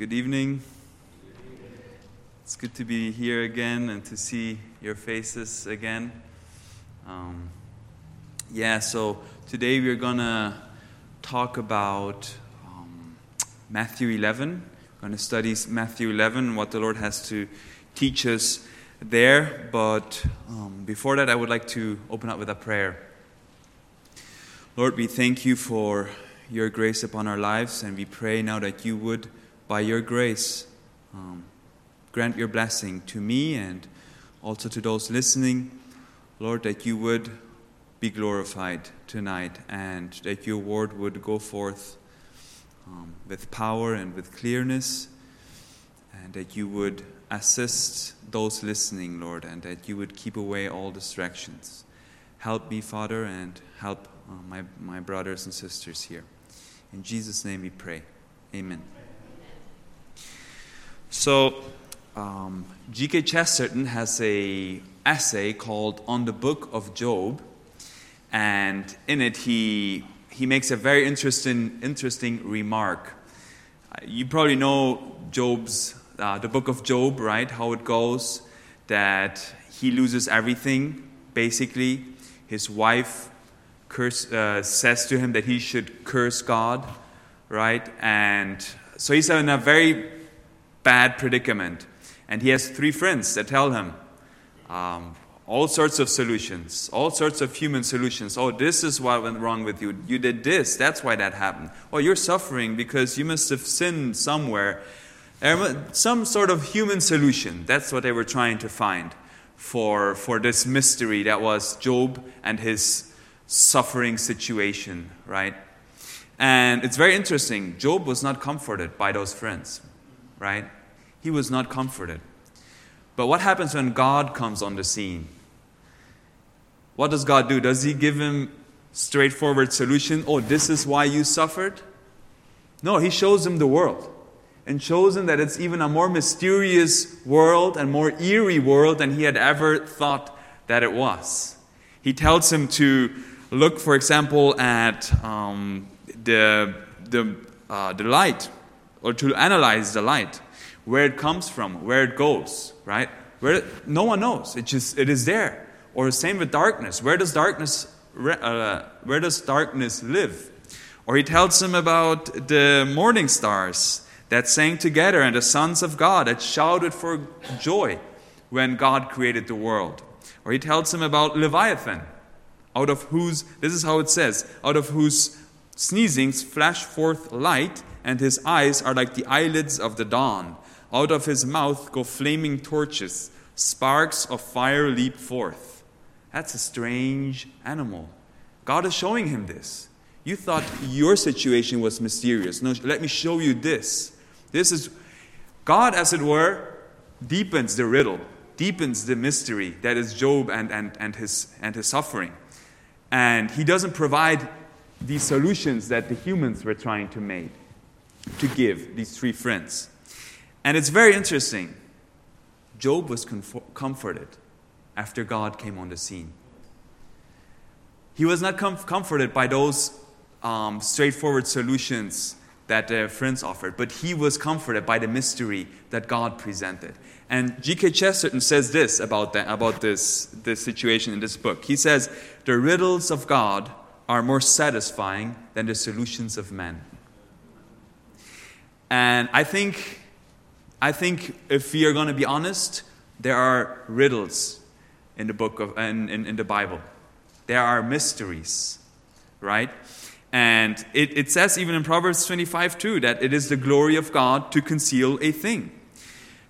Good evening. It's good to be here again and to see your faces again. Um, yeah, so today we're going to talk about um, Matthew 11. We're going to study Matthew 11, what the Lord has to teach us there. But um, before that, I would like to open up with a prayer. Lord, we thank you for your grace upon our lives, and we pray now that you would by your grace, um, grant your blessing to me and also to those listening. Lord, that you would be glorified tonight and that your word would go forth um, with power and with clearness, and that you would assist those listening, Lord, and that you would keep away all distractions. Help me, Father, and help uh, my, my brothers and sisters here. In Jesus' name we pray. Amen. So, um, G.K. Chesterton has a essay called "On the Book of Job," and in it he he makes a very interesting interesting remark. Uh, you probably know Job's uh, the book of Job, right? How it goes that he loses everything. Basically, his wife curse, uh, says to him that he should curse God, right? And so he's in a very bad predicament. And he has three friends that tell him um, all sorts of solutions, all sorts of human solutions. Oh, this is what went wrong with you. You did this. That's why that happened. Oh, you're suffering because you must have sinned somewhere. Some sort of human solution. That's what they were trying to find for, for this mystery that was Job and his suffering situation, right? And it's very interesting. Job was not comforted by those friends right? He was not comforted. But what happens when God comes on the scene? What does God do? Does He give him straightforward solution? Oh, this is why you suffered? No, He shows him the world and shows him that it's even a more mysterious world and more eerie world than he had ever thought that it was. He tells him to look, for example, at um, the, the, uh, the light or to analyze the light, where it comes from, where it goes, right? Where no one knows. It just it is there. Or the same with darkness. Where does darkness uh, where does darkness live? Or he tells him about the morning stars that sang together and the sons of God that shouted for joy when God created the world. Or he tells him about Leviathan, out of whose, this is how it says, out of whose sneezings flash forth light and his eyes are like the eyelids of the dawn. Out of his mouth go flaming torches, sparks of fire leap forth. That's a strange animal. God is showing him this. You thought your situation was mysterious. No, let me show you this. This is, God, as it were, deepens the riddle, deepens the mystery that is Job and, and, and, his, and his suffering. And he doesn't provide these solutions that the humans were trying to make to give, these three friends. And it's very interesting. Job was comforted after God came on the scene. He was not com- comforted by those um, straightforward solutions that their friends offered, but he was comforted by the mystery that God presented. And G.K. Chesterton says this about, that, about this, this situation in this book. He says, The riddles of God are more satisfying than the solutions of men. And I think, I think if we are going to be honest, there are riddles in the book of in, in, in the Bible. There are mysteries, right? And it, it says even in Proverbs 25 too that it is the glory of God to conceal a thing.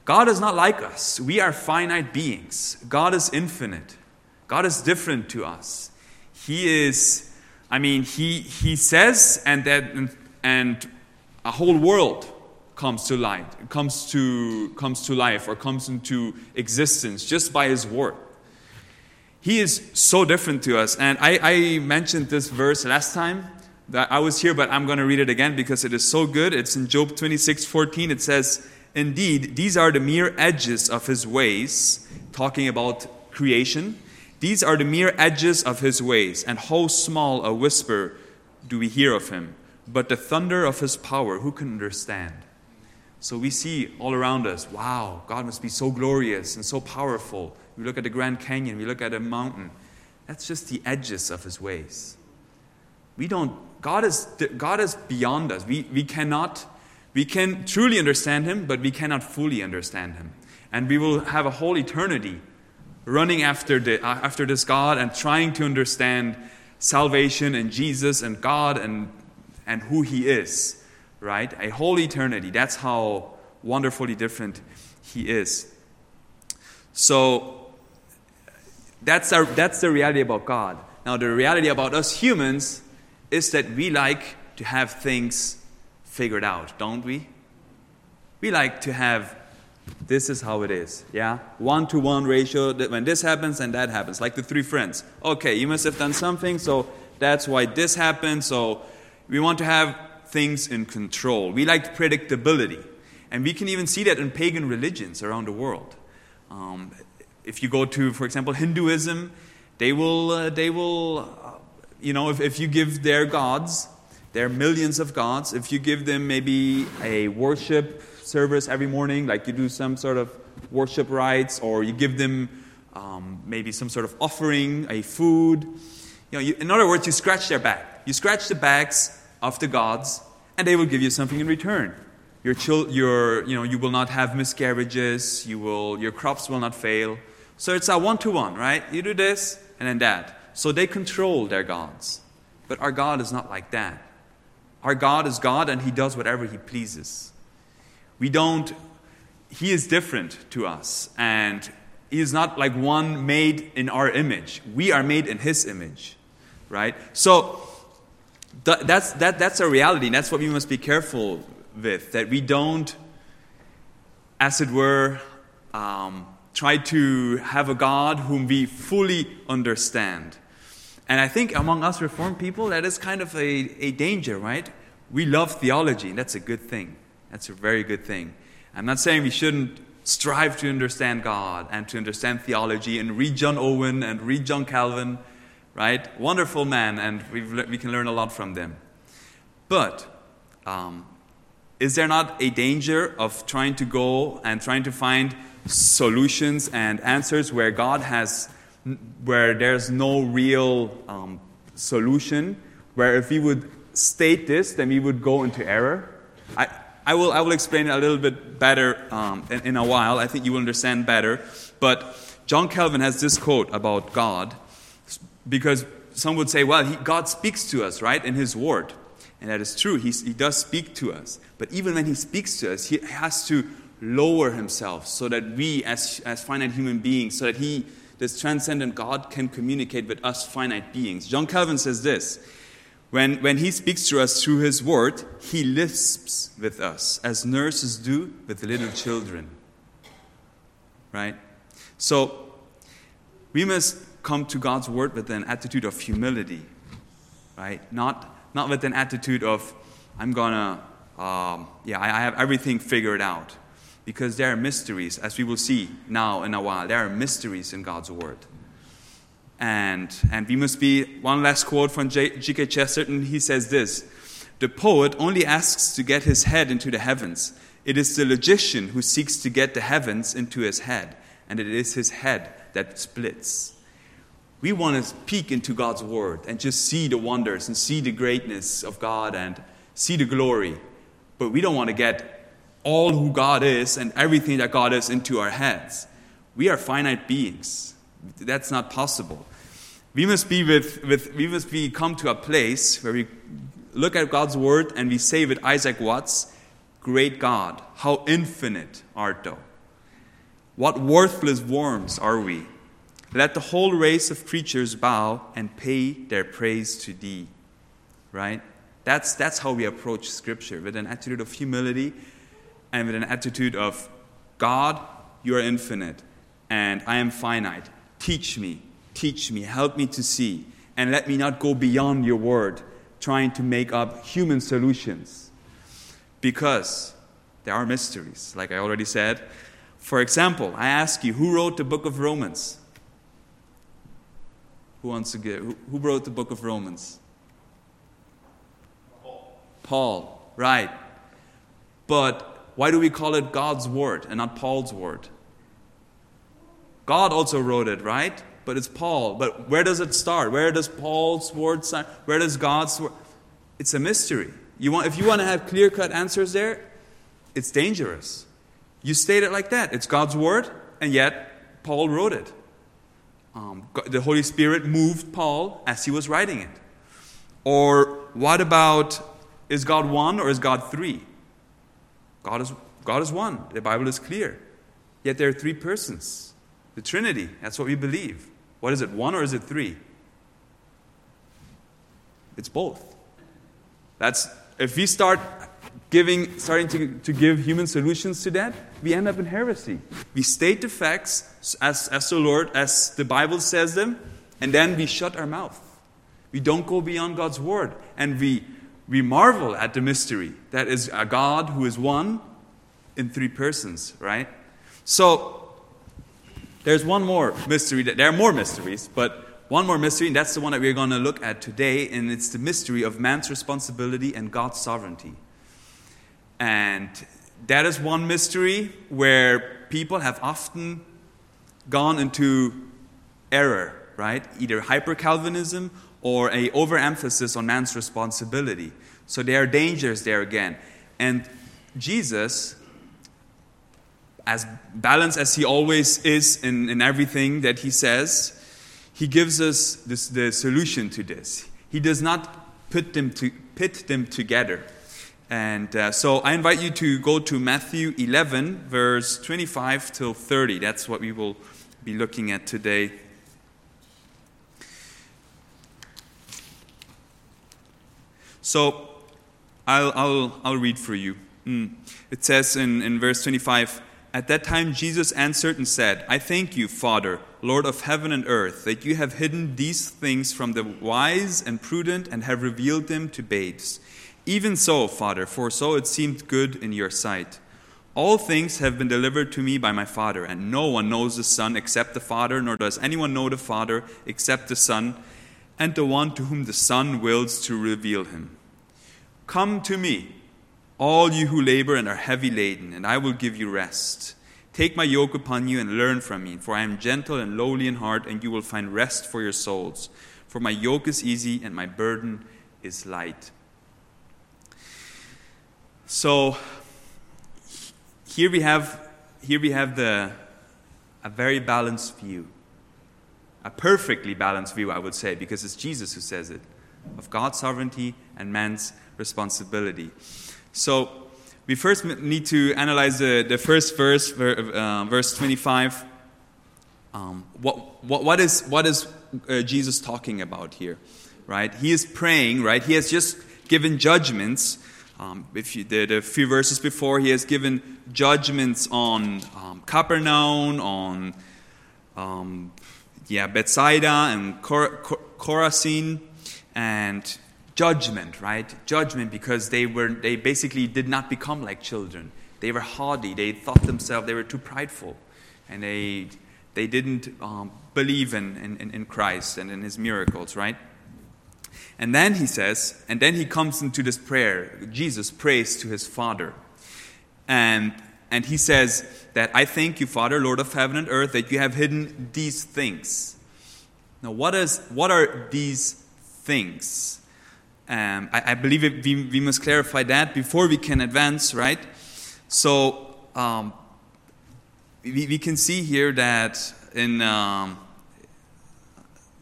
God is not like us. We are finite beings. God is infinite. God is different to us. He is, I mean, He, he says, and that, and, and a whole world comes to light, comes to, comes to life, or comes into existence just by His word. He is so different to us. And I, I mentioned this verse last time that I was here, but I'm going to read it again because it is so good. It's in Job 26 14. It says, Indeed, these are the mere edges of his ways, talking about creation. These are the mere edges of his ways, and how small a whisper do we hear of him? But the thunder of his power, who can understand? So we see all around us, wow, God must be so glorious and so powerful. We look at the Grand Canyon, we look at a mountain. That's just the edges of his ways. We don't, God is, God is beyond us. We, we cannot, we can truly understand him, but we cannot fully understand him. And we will have a whole eternity running after, the, uh, after this God and trying to understand salvation and Jesus and God and, and who he is right? A whole eternity. That's how wonderfully different He is. So that's, our, that's the reality about God. Now, the reality about us humans is that we like to have things figured out, don't we? We like to have this is how it is, yeah? One to one ratio, that when this happens and that happens, like the three friends. Okay, you must have done something, so that's why this happened. So we want to have things in control. We like predictability. And we can even see that in pagan religions around the world. Um, if you go to, for example, Hinduism, they will, uh, they will uh, you know, if, if you give their gods, there are millions of gods, if you give them maybe a worship service every morning, like you do some sort of worship rites, or you give them um, maybe some sort of offering, a food, you know, you, in other words, you scratch their back. You scratch the backs of the gods, and they will give you something in return. Your, chil- your, you, know, you will not have miscarriages, you will, your crops will not fail. So it's a one to one, right? You do this and then that. So they control their gods. But our God is not like that. Our God is God and He does whatever He pleases. We don't, He is different to us. And He is not like one made in our image. We are made in His image, right? So that's, that, that's a reality, and that's what we must be careful with, that we don't, as it were, um, try to have a God whom we fully understand. And I think among us Reformed people, that is kind of a, a danger, right? We love theology, and that's a good thing. That's a very good thing. I'm not saying we shouldn't strive to understand God and to understand theology and read John Owen and read John Calvin right? Wonderful man, and we can learn a lot from them. But um, is there not a danger of trying to go and trying to find solutions and answers where God has, where there's no real um, solution? Where if we would state this, then we would go into error. I, I will, I will explain it a little bit better um, in, in a while. I think you will understand better. But John Calvin has this quote about God because some would say, well, he, God speaks to us, right, in His Word. And that is true. He, he does speak to us. But even when He speaks to us, He has to lower Himself so that we, as, as finite human beings, so that He, this transcendent God, can communicate with us finite beings. John Calvin says this when, when He speaks to us through His Word, He lisps with us, as nurses do with little children. Right? So, we must come to God's word with an attitude of humility, right? Not, not with an attitude of, I'm gonna, um, yeah, I, I have everything figured out. Because there are mysteries, as we will see now in a while, there are mysteries in God's word. And, and we must be, one last quote from G.K. Chesterton, he says this The poet only asks to get his head into the heavens. It is the logician who seeks to get the heavens into his head, and it is his head that splits. We want to peek into God's Word and just see the wonders and see the greatness of God and see the glory. But we don't want to get all who God is and everything that God is into our heads. We are finite beings. That's not possible. We must be with, with we must be come to a place where we look at God's word and we say with Isaac Watts, Great God, how infinite art thou. What worthless worms are we? Let the whole race of creatures bow and pay their praise to thee. Right? That's, that's how we approach Scripture with an attitude of humility and with an attitude of God, you are infinite and I am finite. Teach me, teach me, help me to see, and let me not go beyond your word, trying to make up human solutions. Because there are mysteries, like I already said. For example, I ask you, who wrote the book of Romans? Who wants to get? Who, who wrote the book of Romans? Paul. Paul, right. But Why do we call it God's word and not Paul's word? God also wrote it, right? But it's Paul. But where does it start? Where does Paul's word start? Where does God's word? It's a mystery. You want, if you want to have clear cut answers there, it's dangerous. You state it like that. It's God's word, and yet Paul wrote it. Um, the Holy Spirit moved Paul as he was writing it. Or what about is God one or is God three? God is, God is one. The Bible is clear. Yet there are three persons. The Trinity, that's what we believe. What is it, one or is it three? It's both. That's if we start giving, starting to, to give human solutions to that, we end up in heresy. We state the facts as, as the Lord, as the Bible says them, and then we shut our mouth. We don't go beyond God's word. And we, we marvel at the mystery that is a God who is one in three persons, right? So, there's one more mystery. That, there are more mysteries, but one more mystery, and that's the one that we're going to look at today, and it's the mystery of man's responsibility and God's sovereignty. And that is one mystery where people have often gone into error, right? Either hyper Calvinism or a overemphasis on man's responsibility. So there are dangers there again. And Jesus, as balanced as he always is in, in everything that he says, he gives us this, the solution to this. He does not put them, to, pit them together. And uh, so I invite you to go to Matthew 11, verse 25 till 30. That's what we will be looking at today. So I'll, I'll, I'll read for you. Mm. It says in, in verse 25 At that time Jesus answered and said, I thank you, Father, Lord of heaven and earth, that you have hidden these things from the wise and prudent and have revealed them to babes. Even so, Father, for so it seemed good in your sight. All things have been delivered to me by my Father, and no one knows the Son except the Father, nor does anyone know the Father except the Son, and the one to whom the Son wills to reveal him. Come to me, all you who labor and are heavy laden, and I will give you rest. Take my yoke upon you and learn from me, for I am gentle and lowly in heart, and you will find rest for your souls. For my yoke is easy and my burden is light. So here we have here we have the a very balanced view. A perfectly balanced view, I would say, because it's Jesus who says it, of God's sovereignty and man's responsibility. So we first need to analyze the, the first verse, uh, verse 25. Um, what, what, what is, what is uh, Jesus talking about here? Right? He is praying, right? He has just given judgments um, if you did a few verses before, he has given judgments on um, Capernaum, on um, yeah, Bethsaida and Cor- Cor- Chorazin, and judgment, right? Judgment because they were they basically did not become like children. They were haughty. They thought themselves they were too prideful, and they they didn't um, believe in, in, in Christ and in His miracles, right? And then he says, and then he comes into this prayer. Jesus prays to his Father. And, and he says that, I thank you, Father, Lord of heaven and earth, that you have hidden these things. Now, what, is, what are these things? Um, I, I, believe it, we, we must clarify that before we can advance, right? So, um, we, we can see here that in, um,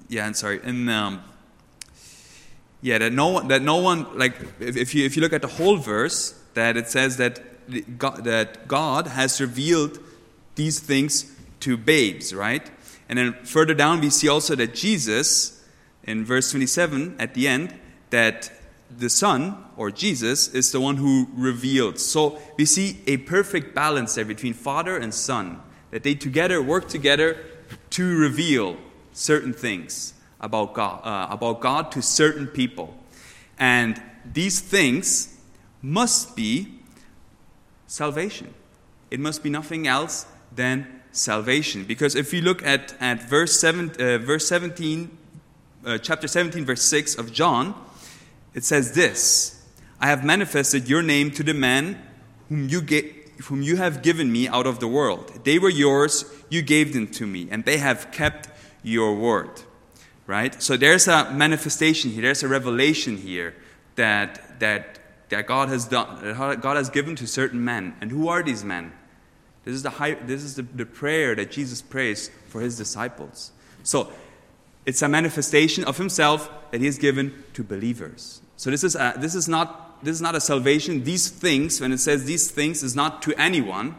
yeah, I'm sorry, in um, yeah, that no one, that no one like if, you if you look at the whole verse, that it says that God, that God has revealed these things to babes, right? And then further down, we see also that Jesus, in verse 27 at the end, that the Son, or Jesus, is the one who revealed. So we see a perfect balance there between Father and Son, that they together work together to reveal certain things about God, uh, about God to certain people. And these things must be salvation. It must be nothing else than salvation. Because if you look at, at verse, seven, uh, verse 17, uh, chapter 17, verse 6 of John, it says this I have manifested your name to the man whom you, gave, whom you have given me out of the world. They were yours, you gave them to me, and they have kept your word. Right? So there's a manifestation here, there's a revelation here that, that, that God has done, that God has given to certain men. And who are these men? This is, the, high, this is the, the prayer that Jesus prays for his disciples. So it's a manifestation of himself that he has given to believers. So this is, a, this is not this is not a salvation. These things, when it says these things, is not to anyone,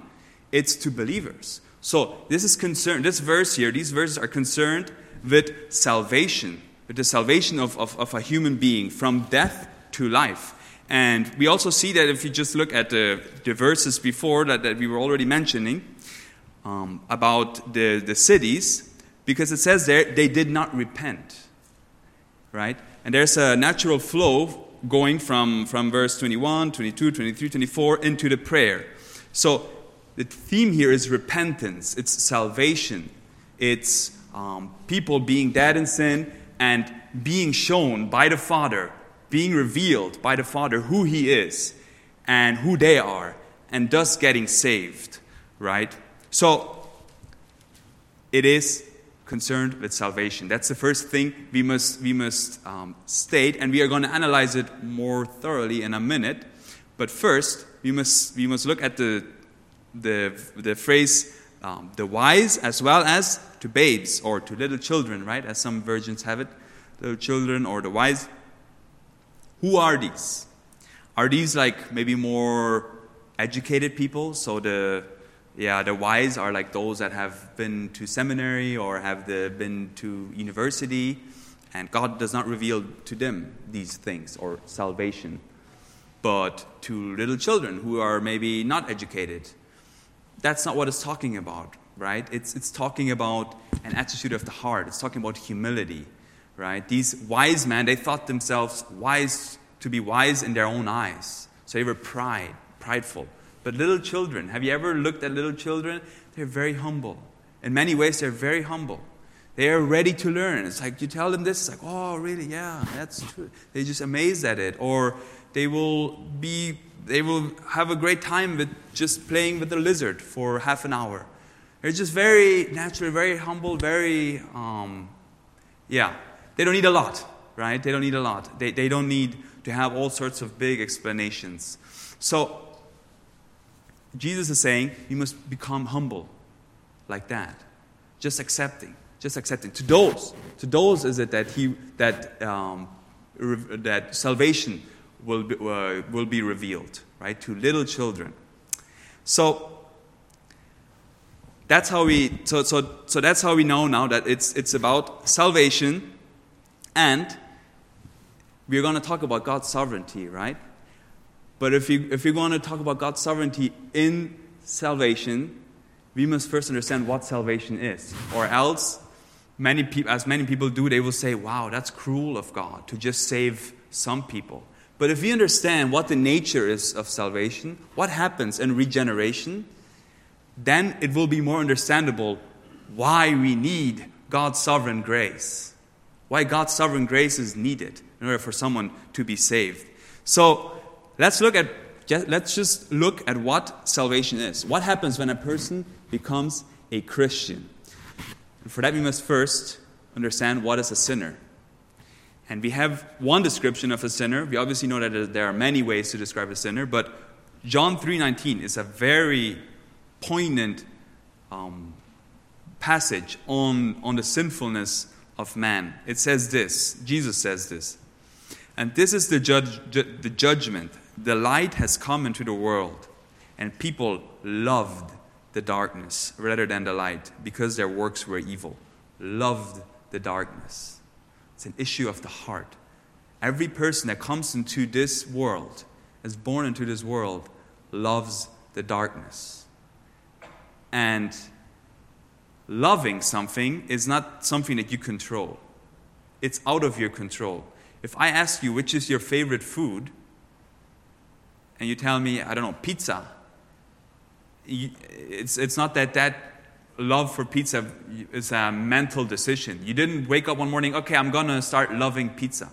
it's to believers. So this is concerned, this verse here, these verses are concerned with salvation, with the salvation of, of, of a human being from death to life. And we also see that if you just look at the, the verses before that, that we were already mentioning um, about the, the cities, because it says there they did not repent. Right? And there's a natural flow going from, from verse 21, 22, 23, 24 into the prayer. So the theme here is repentance, it's salvation, it's um, people being dead in sin and being shown by the Father, being revealed by the Father who He is and who they are, and thus getting saved, right? So it is concerned with salvation. That's the first thing we must, we must um, state, and we are going to analyze it more thoroughly in a minute. But first, we must, we must look at the, the, the phrase um, the wise as well as to babes or to little children, right? As some versions have it, little children or the wise. Who are these? Are these like maybe more educated people? So the yeah, the wise are like those that have been to seminary or have the, been to university, and God does not reveal to them these things or salvation. But to little children who are maybe not educated, that's not what it's talking about, right? It's, it's talking about an attitude of the heart, it's talking about humility, right? These wise men, they thought themselves wise to be wise in their own eyes. So they were pride, prideful. But little children, have you ever looked at little children? They're very humble. In many ways, they're very humble. They are ready to learn. It's like you tell them this, it's like, oh, really? Yeah, that's true. They're just amazed at it. Or they will be, they will have a great time with just playing with the lizard for half an hour. They're just very natural, very humble, very, um, yeah. They don't need a lot, right? They don't need a lot. They, they don't need to have all sorts of big explanations. So Jesus is saying you must become humble like that. Just accepting. Just accepting. To those, to those is it that he that um, that salvation will be, uh, will be revealed, right? To little children. So that's how we so so so that's how we know now that it's it's about salvation and we're going to talk about God's sovereignty, right? But if, you, if we're going to talk about God's sovereignty in salvation, we must first understand what salvation is. Or else, many people, as many people do, they will say, wow, that's cruel of God to just save some people. But if we understand what the nature is of salvation, what happens in regeneration, then it will be more understandable why we need God's sovereign grace. Why God's sovereign grace is needed in order for someone to be saved. So, Let's look at let's just look at what salvation is. What happens when a person becomes a Christian? And for that we must first understand what is a sinner. And we have one description of a sinner. We obviously know that there are many ways to describe a sinner, but John 3:19 is a very poignant um, passage on, on the sinfulness of man. It says this. Jesus says this. And this is the, judge, the judgment the light has come into the world, and people loved the darkness rather than the light because their works were evil. Loved the darkness. It's an issue of the heart. Every person that comes into this world, is born into this world, loves the darkness. And loving something is not something that you control, it's out of your control. If I ask you which is your favorite food, and you tell me, I don't know, pizza, it's, it's not that that love for pizza is a mental decision. You didn't wake up one morning, okay, I'm going to start loving pizza.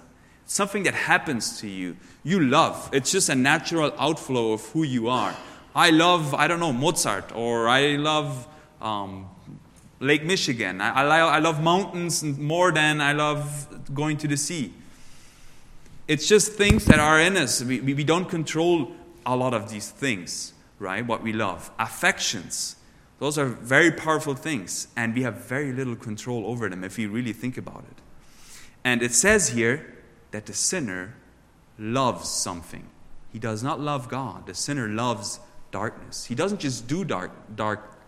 Something that happens to you. You love. It's just a natural outflow of who you are. I love, I don't know, Mozart, or I love um, Lake Michigan. I, I, I love mountains more than I love going to the sea. It's just things that are in us. We, we don't control a lot of these things, right? What we love. Affections. Those are very powerful things, and we have very little control over them if we really think about it. And it says here that the sinner loves something. He does not love God. The sinner loves darkness. He doesn't just do dark, dark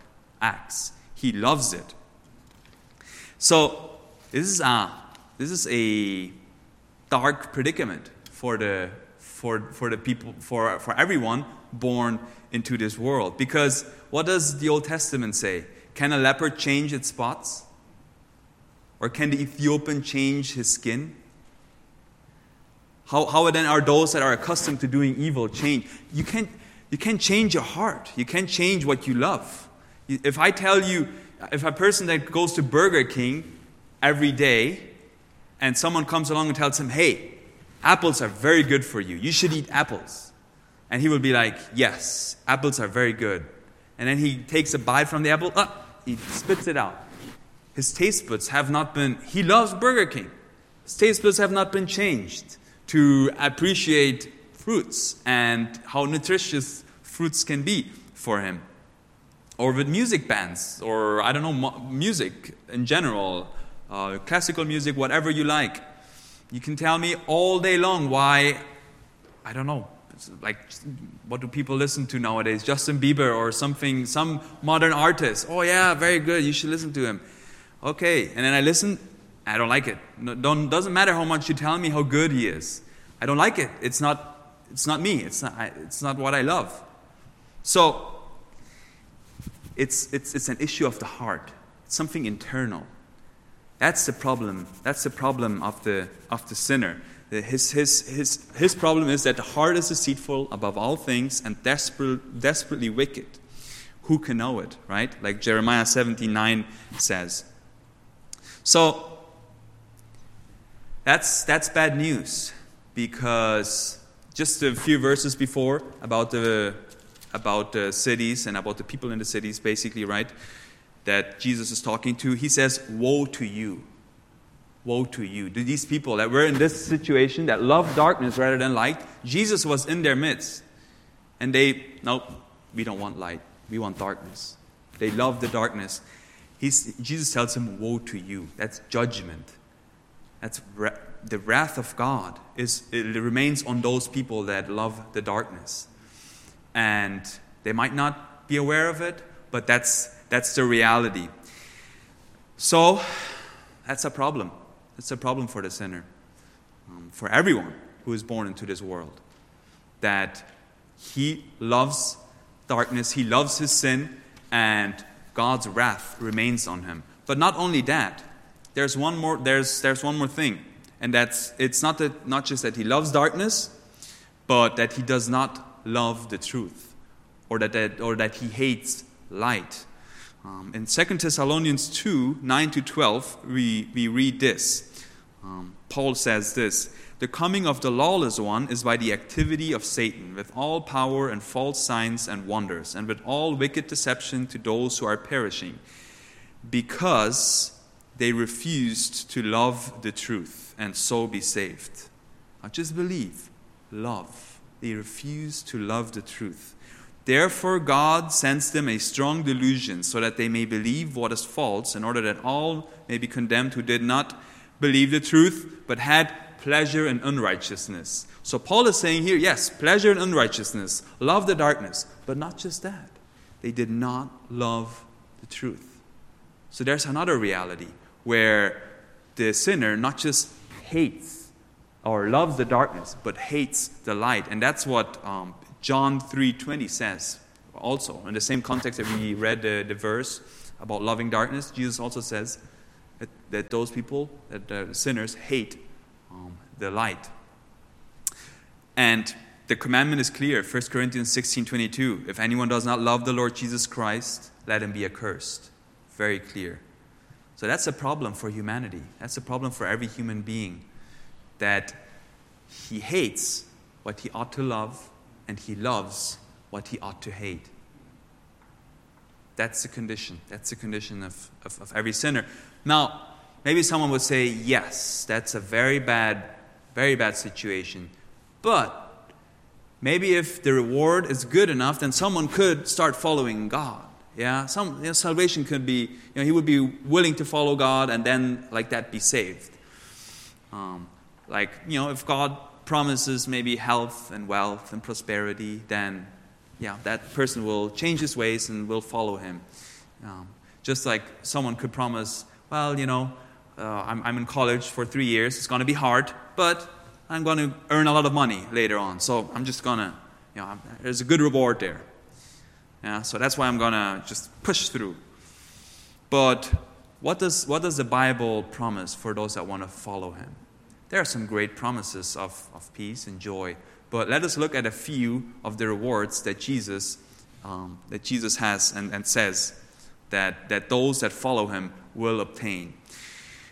acts, he loves it. So, this is a, this is a dark predicament for the, for, for the people, for, for everyone born into this world. Because what does the Old Testament say? Can a leopard change its spots? Or can the Ethiopian change his skin? How, how then are those that are accustomed to doing evil change? You can't, you can't change your heart. You can't change what you love. If I tell you, if a person that goes to Burger King every day and someone comes along and tells him, hey, apples are very good for you, you should eat apples. And he will be like, yes, apples are very good. And then he takes a bite from the apple, he spits it out. His taste buds have not been, he loves Burger King. His taste buds have not been changed to appreciate fruits and how nutritious fruits can be for him. Or with music bands, or I don't know, music in general uh, classical music, whatever you like. You can tell me all day long why, I don't know, like what do people listen to nowadays? Justin Bieber or something, some modern artist. Oh, yeah, very good, you should listen to him. Okay, and then I listen, I don't like it. No, don't, doesn't matter how much you tell me how good he is. I don't like it. It's not, it's not me, it's not, I, it's not what I love. So, it's, it's, it's an issue of the heart, it's something internal. That's the problem. That's the problem of the, of the sinner. His, his, his, his problem is that the heart is deceitful above all things and desperate, desperately wicked. Who can know it, right? Like Jeremiah 79 says. So, that's, that's bad news because just a few verses before about the, about the cities and about the people in the cities, basically, right? that Jesus is talking to, he says, Woe to you. Woe to you. To these people that were in this situation that love darkness rather than light, Jesus was in their midst. And they, nope, we don't want light. We want darkness. They love the darkness. He's, Jesus tells them, Woe to you. That's judgment. That's ra- the wrath of God. Is, it remains on those people that love the darkness. And they might not be aware of it, but that's that's the reality. So, that's a problem. It's a problem for the sinner, um, for everyone who is born into this world. That he loves darkness, he loves his sin, and God's wrath remains on him. But not only that, there's one more, there's, there's one more thing. And that's it's not, that, not just that he loves darkness, but that he does not love the truth, or that, that, or that he hates light. Um, in 2 Thessalonians 2 9 to 12, we, we read this. Um, Paul says this The coming of the lawless one is by the activity of Satan, with all power and false signs and wonders, and with all wicked deception to those who are perishing, because they refused to love the truth and so be saved. Not just believe, love. They refuse to love the truth. Therefore, God sends them a strong delusion so that they may believe what is false, in order that all may be condemned who did not believe the truth, but had pleasure in unrighteousness. So, Paul is saying here yes, pleasure in unrighteousness, love the darkness, but not just that. They did not love the truth. So, there's another reality where the sinner not just hates or loves the darkness, but hates the light. And that's what um, John 3:20 says also in the same context that we read the, the verse about loving darkness, Jesus also says that, that those people, that the sinners, hate um, the light. And the commandment is clear 1 Corinthians 16 22. If anyone does not love the Lord Jesus Christ, let him be accursed. Very clear. So that's a problem for humanity. That's a problem for every human being that he hates what he ought to love and he loves what he ought to hate. That's the condition. That's the condition of, of, of every sinner. Now, maybe someone would say, yes, that's a very bad, very bad situation. But maybe if the reward is good enough, then someone could start following God. Yeah, some you know, salvation could be, you know, he would be willing to follow God and then like that be saved. Um, like, you know, if God promises maybe health and wealth and prosperity, then yeah, that person will change his ways and will follow him. Um, just like someone could promise, well, you know, uh, I'm, I'm in college for three years, it's going to be hard, but I'm going to earn a lot of money later on. So I'm just going to, you know, there's a good reward there. Yeah, so that's why I'm going to just push through. But what does, what does the Bible promise for those that want to follow Him? There are some great promises of, of peace and joy, but let us look at a few of the rewards that Jesus, um, that Jesus has and, and says that, that those that follow Him will obtain.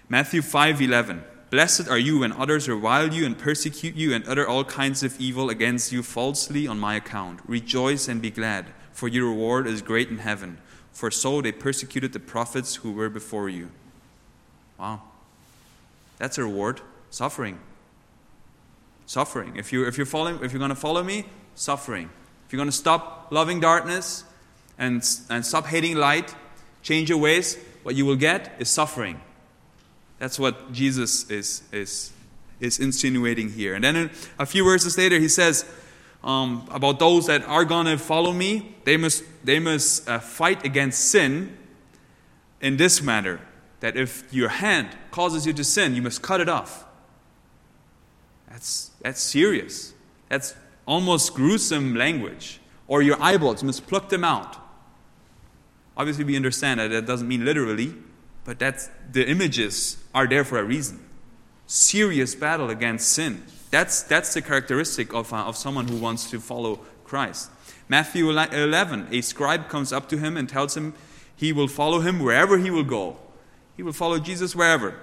Matthew 5:11 Blessed are you when others revile you and persecute you and utter all kinds of evil against you falsely on my account. Rejoice and be glad, for your reward is great in heaven. For so they persecuted the prophets who were before you. Wow. That's a reward. Suffering. Suffering. If you're, if you're, following, if you're going to follow me, suffering. If you're going to stop loving darkness and, and stop hating light, change your ways, what you will get is suffering. That's what Jesus is, is, is insinuating here. And then a few verses later, he says um, about those that are going to follow me, they must, they must uh, fight against sin in this matter that if your hand causes you to sin, you must cut it off. That's, that's serious. That's almost gruesome language. Or your eyeballs, you must pluck them out. Obviously, we understand that that doesn't mean literally, but that's, the images are there for a reason. Serious battle against sin. That's, that's the characteristic of, uh, of someone who wants to follow Christ. Matthew 11, a scribe comes up to him and tells him he will follow him wherever he will go. He will follow Jesus wherever.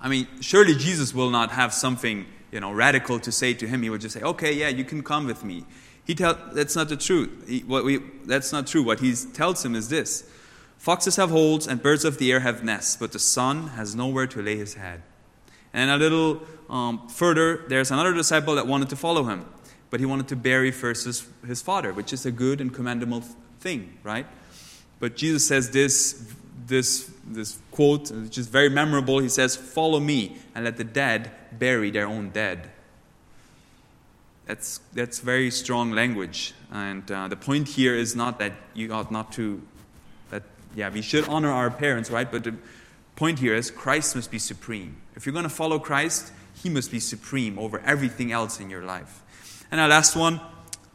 I mean, surely Jesus will not have something you know, radical to say to him. He would just say, okay, yeah, you can come with me. He tell, that's not the truth. He, what we, that's not true. What he tells him is this Foxes have holes and birds of the air have nests, but the Son has nowhere to lay his head. And a little um, further, there's another disciple that wanted to follow him, but he wanted to bury first his, his father, which is a good and commendable thing, right? But Jesus says this, this, this quote, which is very memorable. He says, Follow me and let the dead bury their own dead. That's, that's very strong language. And uh, the point here is not that you ought not to that, yeah, we should honor our parents, right? But the point here is Christ must be supreme. If you're going to follow Christ, he must be supreme over everything else in your life. And our last one,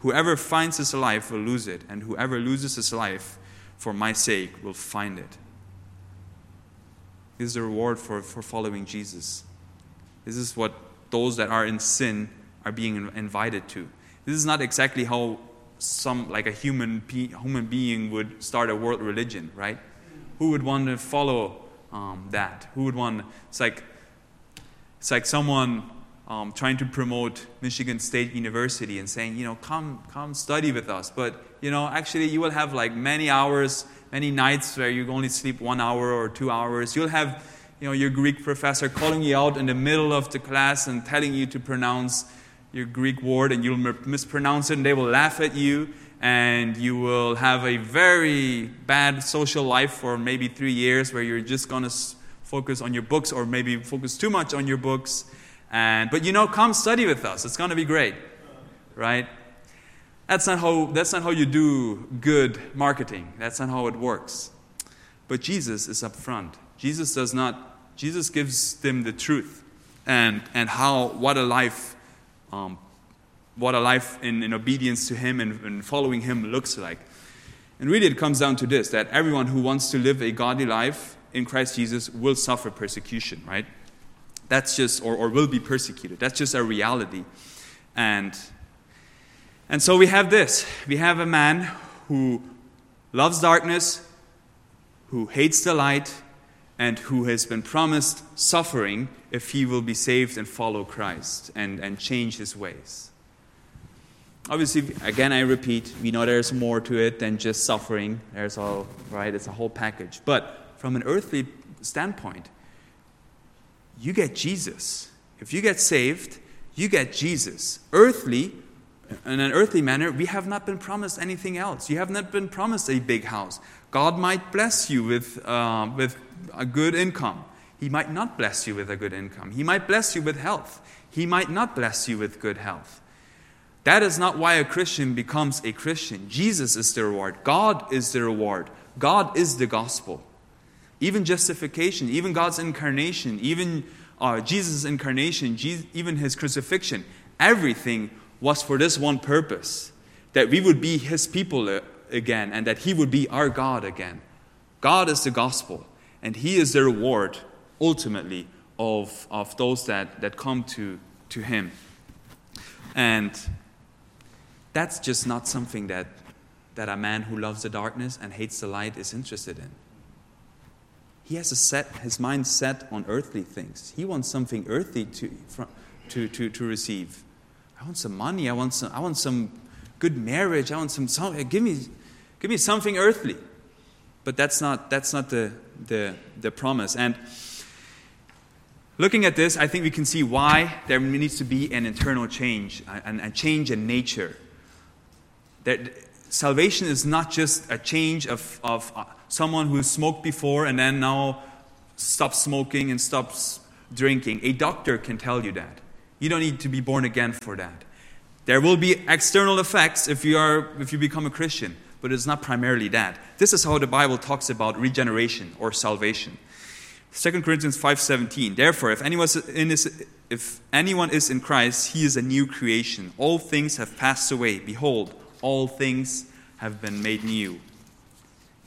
Whoever finds his life will lose it, and whoever loses his life for my sake will find it. This is the reward for, for following Jesus. This is what those that are in sin are being invited to. This is not exactly how some like a human human being would start a world religion, right? Who would want to follow um, that? Who would want? It's like it's like someone um, trying to promote Michigan State University and saying, you know, come, come study with us. But, you know, actually you will have like many hours, many nights where you only sleep one hour or two hours. You'll have, you know, your Greek professor calling you out in the middle of the class and telling you to pronounce your Greek word and you'll mispronounce it and they will laugh at you and you will have a very bad social life for maybe three years where you're just going to focus on your books or maybe focus too much on your books and, but you know, come study with us. It's going to be great, right? That's not, how, that's not how you do good marketing. That's not how it works. But Jesus is up front. Jesus does not, Jesus gives them the truth and, and how, what a life, um, what a life in, in obedience to Him and, and following Him looks like. And really, it comes down to this that everyone who wants to live a godly life in Christ Jesus will suffer persecution, right? That's just, or, or will be persecuted. That's just a reality. And, and so we have this we have a man who loves darkness, who hates the light, and who has been promised suffering if he will be saved and follow Christ and, and change his ways. Obviously, again, I repeat, we know there's more to it than just suffering. There's all, right? It's a whole package. But from an earthly standpoint, you get Jesus. If you get saved, you get Jesus. Earthly, in an earthly manner, we have not been promised anything else. You have not been promised a big house. God might bless you with, uh, with a good income. He might not bless you with a good income. He might bless you with health. He might not bless you with good health. That is not why a Christian becomes a Christian. Jesus is the reward. God is the reward. God is the gospel. Even justification, even God's incarnation, even uh, Jesus' incarnation, Jesus, even his crucifixion, everything was for this one purpose that we would be his people uh, again and that he would be our God again. God is the gospel, and he is the reward ultimately of, of those that, that come to, to him. And that's just not something that, that a man who loves the darkness and hates the light is interested in. He has a set, his mind set on earthly things. He wants something earthly to, to, to, to receive. I want some money. I want some, I want some good marriage. I want some, some give, me, give me something earthly. But that's not, that's not the, the, the promise. And looking at this, I think we can see why there needs to be an internal change, a, a change in nature. That salvation is not just a change of, of uh, someone who smoked before and then now stops smoking and stops drinking. A doctor can tell you that. You don't need to be born again for that. There will be external effects if you, are, if you become a Christian, but it's not primarily that. This is how the Bible talks about regeneration or salvation. 2 Corinthians 5:17 Therefore if anyone is if anyone is in Christ he is a new creation all things have passed away behold all things have been made new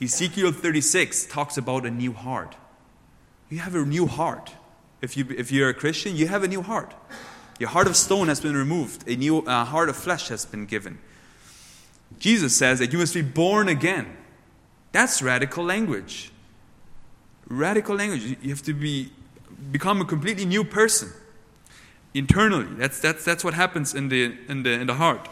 Ezekiel 36 talks about a new heart. You have a new heart. If, you, if you're a Christian, you have a new heart. Your heart of stone has been removed, a new uh, heart of flesh has been given. Jesus says that you must be born again. That's radical language. Radical language. You have to be, become a completely new person internally. That's, that's, that's what happens in the, in, the, in the heart.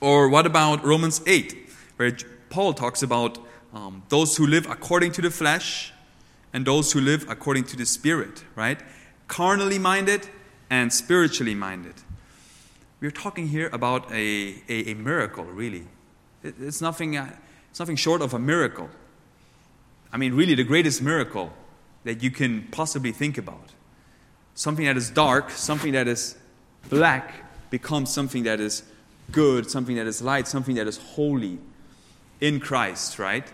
Or what about Romans 8, where Paul talks about um, those who live according to the flesh and those who live according to the spirit, right? Carnally minded and spiritually minded. We're talking here about a, a, a miracle, really. It, it's, nothing, uh, it's nothing short of a miracle. I mean, really, the greatest miracle that you can possibly think about. Something that is dark, something that is black, becomes something that is good, something that is light, something that is holy, in Christ, right?